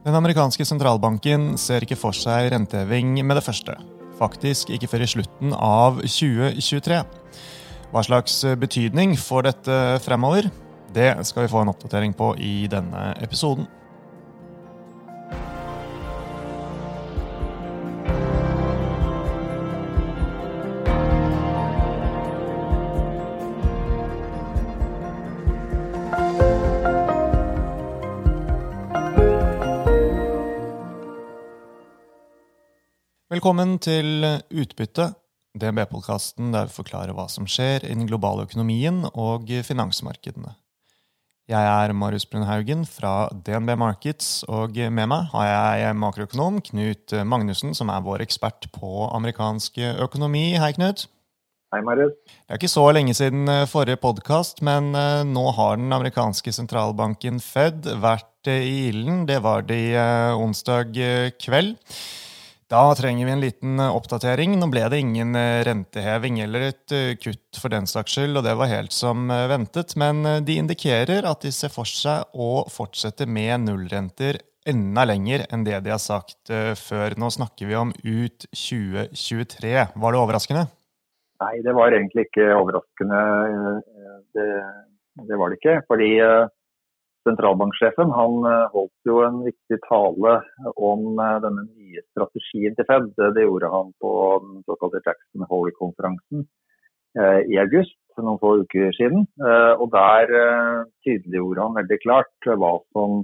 Den amerikanske sentralbanken ser ikke for seg renteheving med det første. Faktisk ikke før i slutten av 2023. Hva slags betydning får dette fremover? Det skal vi få en oppdatering på i denne episoden. Velkommen til Utbytte, DNB-podkasten der vi forklarer hva som skjer i den globale økonomien og finansmarkedene. Jeg er Marius Brunhaugen fra DNB Markets, og med meg har jeg makroøkonom Knut Magnussen, som er vår ekspert på amerikansk økonomi. Hei, Knut. Hei, Marius. Det er ikke så lenge siden forrige podkast, men eh, nå har den amerikanske sentralbanken Fed vært i ilden. Det var det onsdag kveld. Da trenger vi en liten eh, oppdatering. Nå ble det ingen eh, renteheving eller et eh, kutt for den saks skyld, og det var helt som ventet. Men de indikerer at de ser for seg å fortsette med nullrenter enda lenger enn det de har sagt før. Nå snakker vi om ut 2023. Var det overraskende? Nei, det var egentlig ikke overraskende. Det, det var det ikke. Fordi sentralbanksjefen han holdt jo en viktig tale om denne strategien til Fed. Det gjorde han på den såkalte Jackson Hole-konferansen eh, i august, noen få uker siden. Og der tydeliggjorde han veldig klart hva som,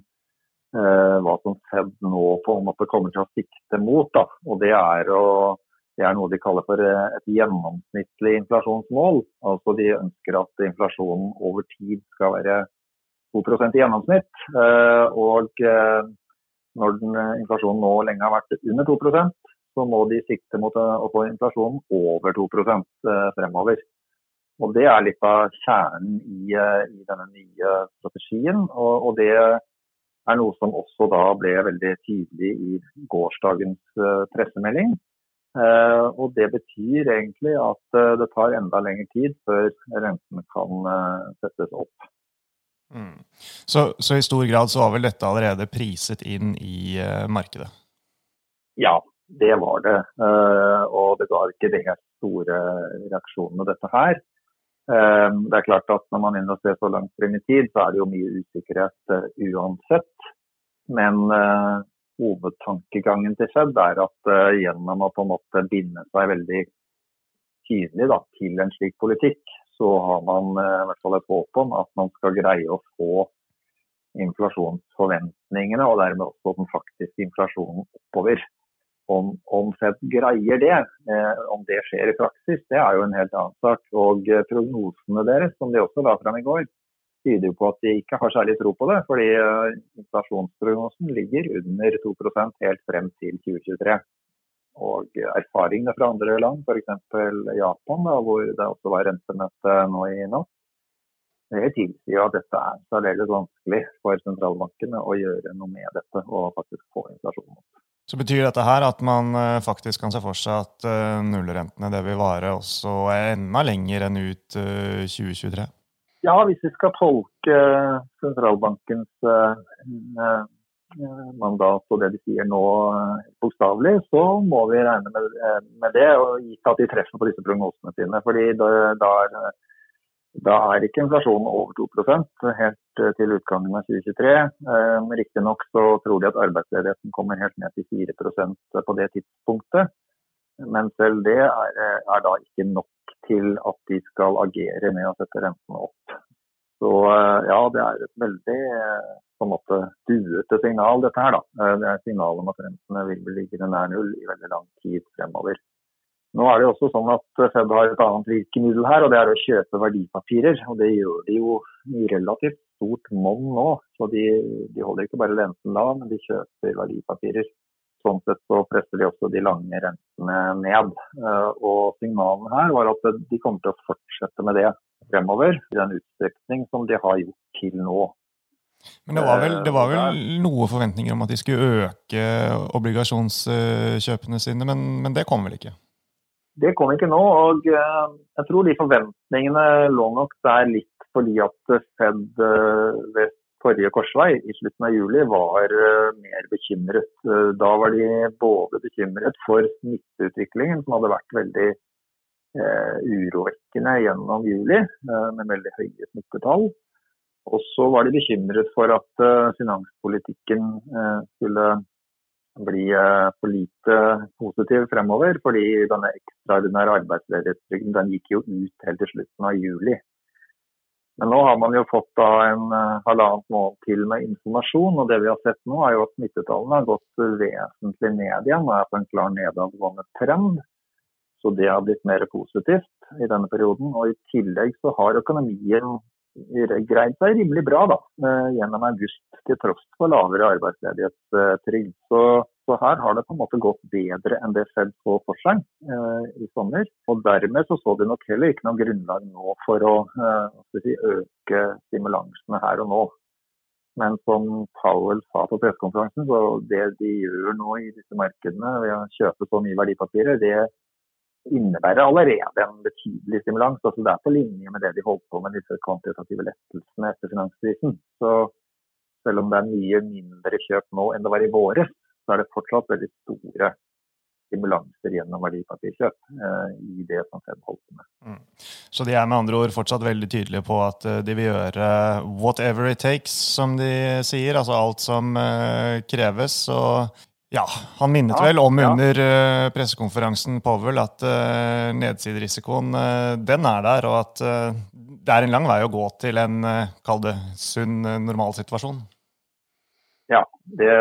hva som Fed nå på en måte kommer til å sikte mot. Da. Og det er, å, det er noe de kaller for et gjennomsnittlig inflasjonsmål. Altså De ønsker at inflasjonen over tid skal være 2% i gjennomsnitt. Eh, og eh, når den, eh, inflasjonen nå lenge har vært under 2% så må de sikte mot å få inflasjonen over 2% fremover. Og Det er litt av kjernen i, i denne nye strategien. Og, og, det er noe som også da ble veldig tydelig i gårsdagens pressemelding. Uh, og Det betyr egentlig at det tar enda lengre tid før rentene kan settes opp. Mm. Så, så, i stor grad så var vel dette allerede priset inn i uh, markedet? Ja, det var det. Uh, og det ga ikke det store reaksjonene, dette her. Uh, det er klart at når man investerer så langt frem i tid, så er det jo mye usikkerhet uansett. Men hovedtankegangen til Fed er at gjennom å på en måte binde seg veldig tydelig da, til en slik politikk, så har man eh, i hvert fall et håp om at man skal greie å få inflasjonsforventningene, og dermed også den faktiske inflasjonen oppover. Om, om Fed greier det, eh, om det skjer i praksis, det er jo en helt annen sak. Og eh, prognosene deres, som de også la fram i går, tyder jo på at de ikke har særlig tro på det. Fordi eh, inflasjonsprognosen ligger under 2% helt frem til 2023 og erfaringene fra andre land, f.eks. Japan, da, hvor det også var rentemøte nå i natt, det tilsier at dette er særdeles vanskelig for sentralbankene å gjøre noe med dette og faktisk få inflasjonen opp. Så Betyr dette her at man eh, faktisk kan se for seg at eh, nullrentene det vil vare også enda lenger enn ut 2023? Eh, ja, hvis vi skal tolke sentralbankens Eh, mandat og det de sier nå eh, bokstavelig, så må vi regne med, eh, med, det. og Gitt at de treffer på disse prognosene sine. fordi da, da, er, da er ikke inflasjonen over 2% helt til utgangen av 2023. Eh, Riktignok så tror de at arbeidsledigheten kommer helt ned til 4% på det tidspunktet. Men selv det er, er da ikke nok til at de skal agere med å sette rentene opp. Så ja, det er et veldig på en måte duete signal, dette her. da. Eh, det er signalet om at rentene vil bli liggende nær null i veldig lang tid fremover. Nå er det jo også sånn at Fed har et annet virkemiddel her, og det er å kjøpe verdipapirer. og Det gjør de jo i relativt stort monn nå. så de, de, holder ikke bare renten lav, men de kjøper verdipapirer. Sånn sett så presser de også de lange rentene ned. Eh, og Signalene her var at de kommer til å fortsette med det fremover, i den utstrekning som de har gjort til nå. Men det var, vel, det var vel noe forventninger om at de skulle øke obligasjonskjøpene sine, men, men, det kom vel ikke? Det kom ikke nå. og eh, Jeg tror de forventningene lå nok der litt fordi at Fed ved forrige korsvei i slutten av juli var mer bekymret. Da var de både bekymret for smitteutviklingen, som hadde vært veldig urovekkende gjennom juli, med veldig høye smittetall. Og så var de bekymret for at finanspolitikken skulle bli for lite positiv fremover, fordi denne ekstraordinære arbeidsledighetstrygden den gikk jo ut helt til slutten av juli. Men nå har man jo fått da en halvannet måned til med informasjon. og Det vi har sett nå, er jo at smittetallene har gått vesentlig ned igjen og er på en klar nedadgående trend. Så det har blitt mer positivt i denne perioden. Og i tillegg så har økonomien greid seg rimelig bra da, uh, gjennom august, til tross for lavere arbeidsledighetstrygd. Så så her har det på en måte gått bedre enn det Fed så for seg eh, i sommer. Og dermed så, så de nok heller ikke noe grunnlag nå for å eh, si, øke stimulansene her og nå. Men som Powell sa på pressekonferansen, så det de gjør nå i disse markedene ved å kjøpe så mye verdipapirer, det innebærer allerede en betydelig stimulans. Altså det er på linje med det de holdt på med disse kvantitative lettelsene etter finanskrisen. Så selv om det er mye mindre kjøp nå enn det var i våres, så er det fortsatt veldig store stimulanser gjennom verdipapirkjøp eh, i det som Fed holder med. Mm. Så de er med andre ord fortsatt veldig tydelige på at eh, de vil gjøre 'whatever it takes', som de sier. Altså alt som eh, kreves. Og ja, han minnet vel om ja. under uh, pressekonferansen Powell at uh, nedsiderisikoen uh, den er der, og at det er en lang vei å gå til en kall det sunn normalsituasjon. Ja, det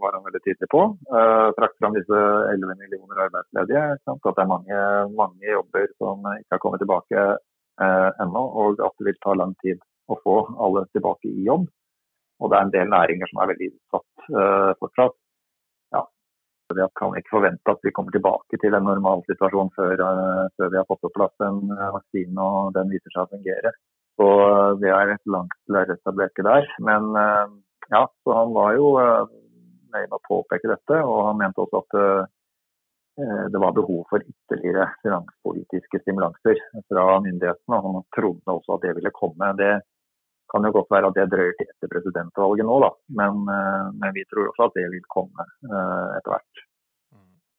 var han veldig tydelig på. Uh, trakk fram disse 11 millioner arbeidsledige. Sant? At det er mange, mange, jobber som ikke har kommet tilbake uh, ennå, og at det vil ta lang tid å få alle tilbake i jobb. Og det er en del næringer som er veldig utsatt uh, fortsatt. Vi kan ikke forvente at vi kommer tilbake til en normal situasjon før, uh, før vi har fått på plass en vaksine og den viser seg å fungere. Så det er et langt lerret å bleke der. Men ja, så han var jo eh, nøye med å påpeke dette, og han mente også at eh, det var behov for ytterligere finanspolitiske stimulanser fra myndighetene. og Han trodde også at det ville komme. Det kan jo godt være at det drøyer til etter presidentvalget nå, da. Men, eh, men vi tror også at det vil komme etter hvert.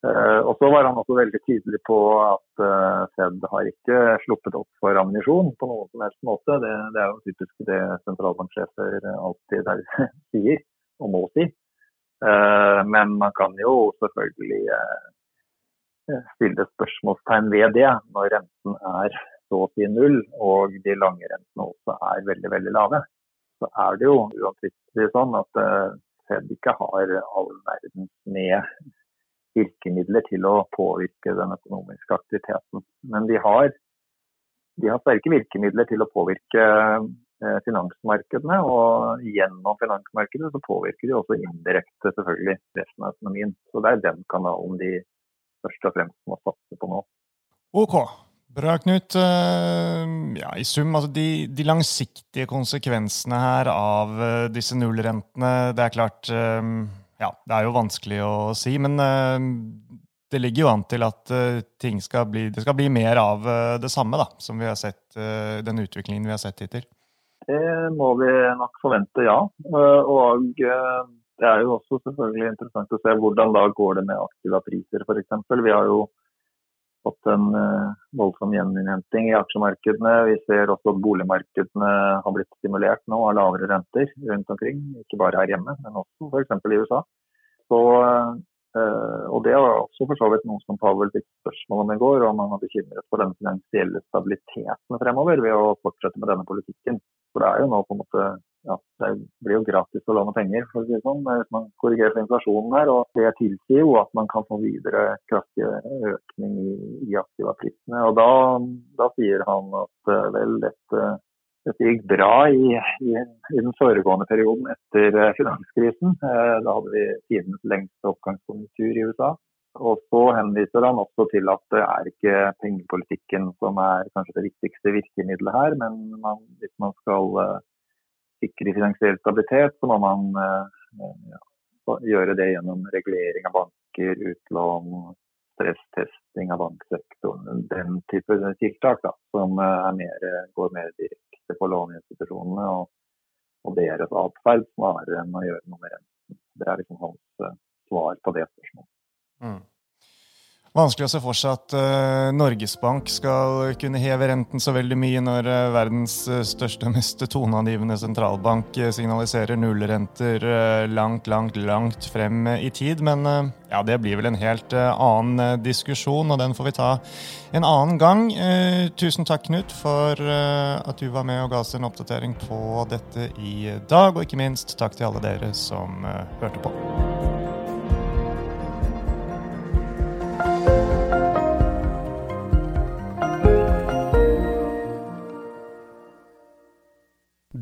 Uh, og så var han også veldig tydelig på at uh, Fed har ikke sluppet opp for ammunisjon på noen som helst måte. Det, det er jo typisk det sentralbanksjefer alltid der, sier, og må si. Men man kan jo selvfølgelig stille spørsmålstegn ved det når renten er så å si null og de lange rentene også er veldig, veldig lave. Så er det jo uomtvistelig sånn at Fed ikke har all verden med virkemidler til å påvirke den økonomiske aktiviteten. Men de har, de har sterke virkemidler til å påvirke eh, finansmarkedene, og gjennom finansmarkedet så påvirker de også indirekte selvfølgelig resten av økonomien. Så det er den kanalen de først og fremst må satse på nå. Ok, Bra, Knut. Eh, ja, I sum, altså de, de, langsiktige konsekvensene her av eh, disse nullrentene Det er klart ja, det er jo vanskelig å si, men uh, det ligger jo an til at uh, ting skal bli, det skal bli mer av uh, det samme, da, som vi har sett, den utviklingen vi har sett hittil. Det må vi nok forvente, ja. Og det er jo også selvfølgelig interessant å se hvordan da går det med aktiva priser, f.eks. Vi har jo fått en voldsom gjeninnhenting i aksjemarkedene. Vi ser også at boligmarkedene har blitt stimulert nå av lavere renter rundt omkring. Ikke bare her hjemme, men også f.eks. i USA. Så, eh, og Det var også for så vidt noe som Pavel fikk spørsmål om i går, om han var bekymret for den finansielle stabiliteten fremover ved å fortsette med denne politikken. For det er jo nå på en måte ja, Det blir jo gratis å låne penger, for å si det sånn, hvis man korrigerer for inflasjonen her. og Det tilsier jo at man kan få videre kraftig økning i, i aktivaprisene. Og da, da sier han at eh, vel, dette dette gikk bra i, i, i, den foregående perioden etter eh, finanskrisen. Eh, da hadde vi tidens lengste oppgangskonjunktur i USA. Og så henviser han også til at det er ikke pengepolitikken som er kanskje det viktigste virkemidlet her, men man, hvis man skal uh, sikre finansiell stabilitet, så må man ja, gjøre det gjennom regulering av banker, utlån, stresstesting av banksektoren. Den type tiltak da, som mer, går mer direkte på låneinstitusjonene. Og, og deres atferd snarere enn å gjøre noe med renten. Det er liksom hans uh, svar på det. Vanskelig å se for seg at uh, Norges Bank skal kunne heve renten så veldig mye når uh, verdens uh, største mest toneangivende sentralbank signaliserer nullrenter langt, langt, langt frem i tid. Men ja, det blir vel en helt annen diskusjon, og den får vi ta en annen gang. tusen takk, Knut, for at du var med og ga oss en oppdatering på dette i dag. Og ikke minst takk til alle dere som hørte på.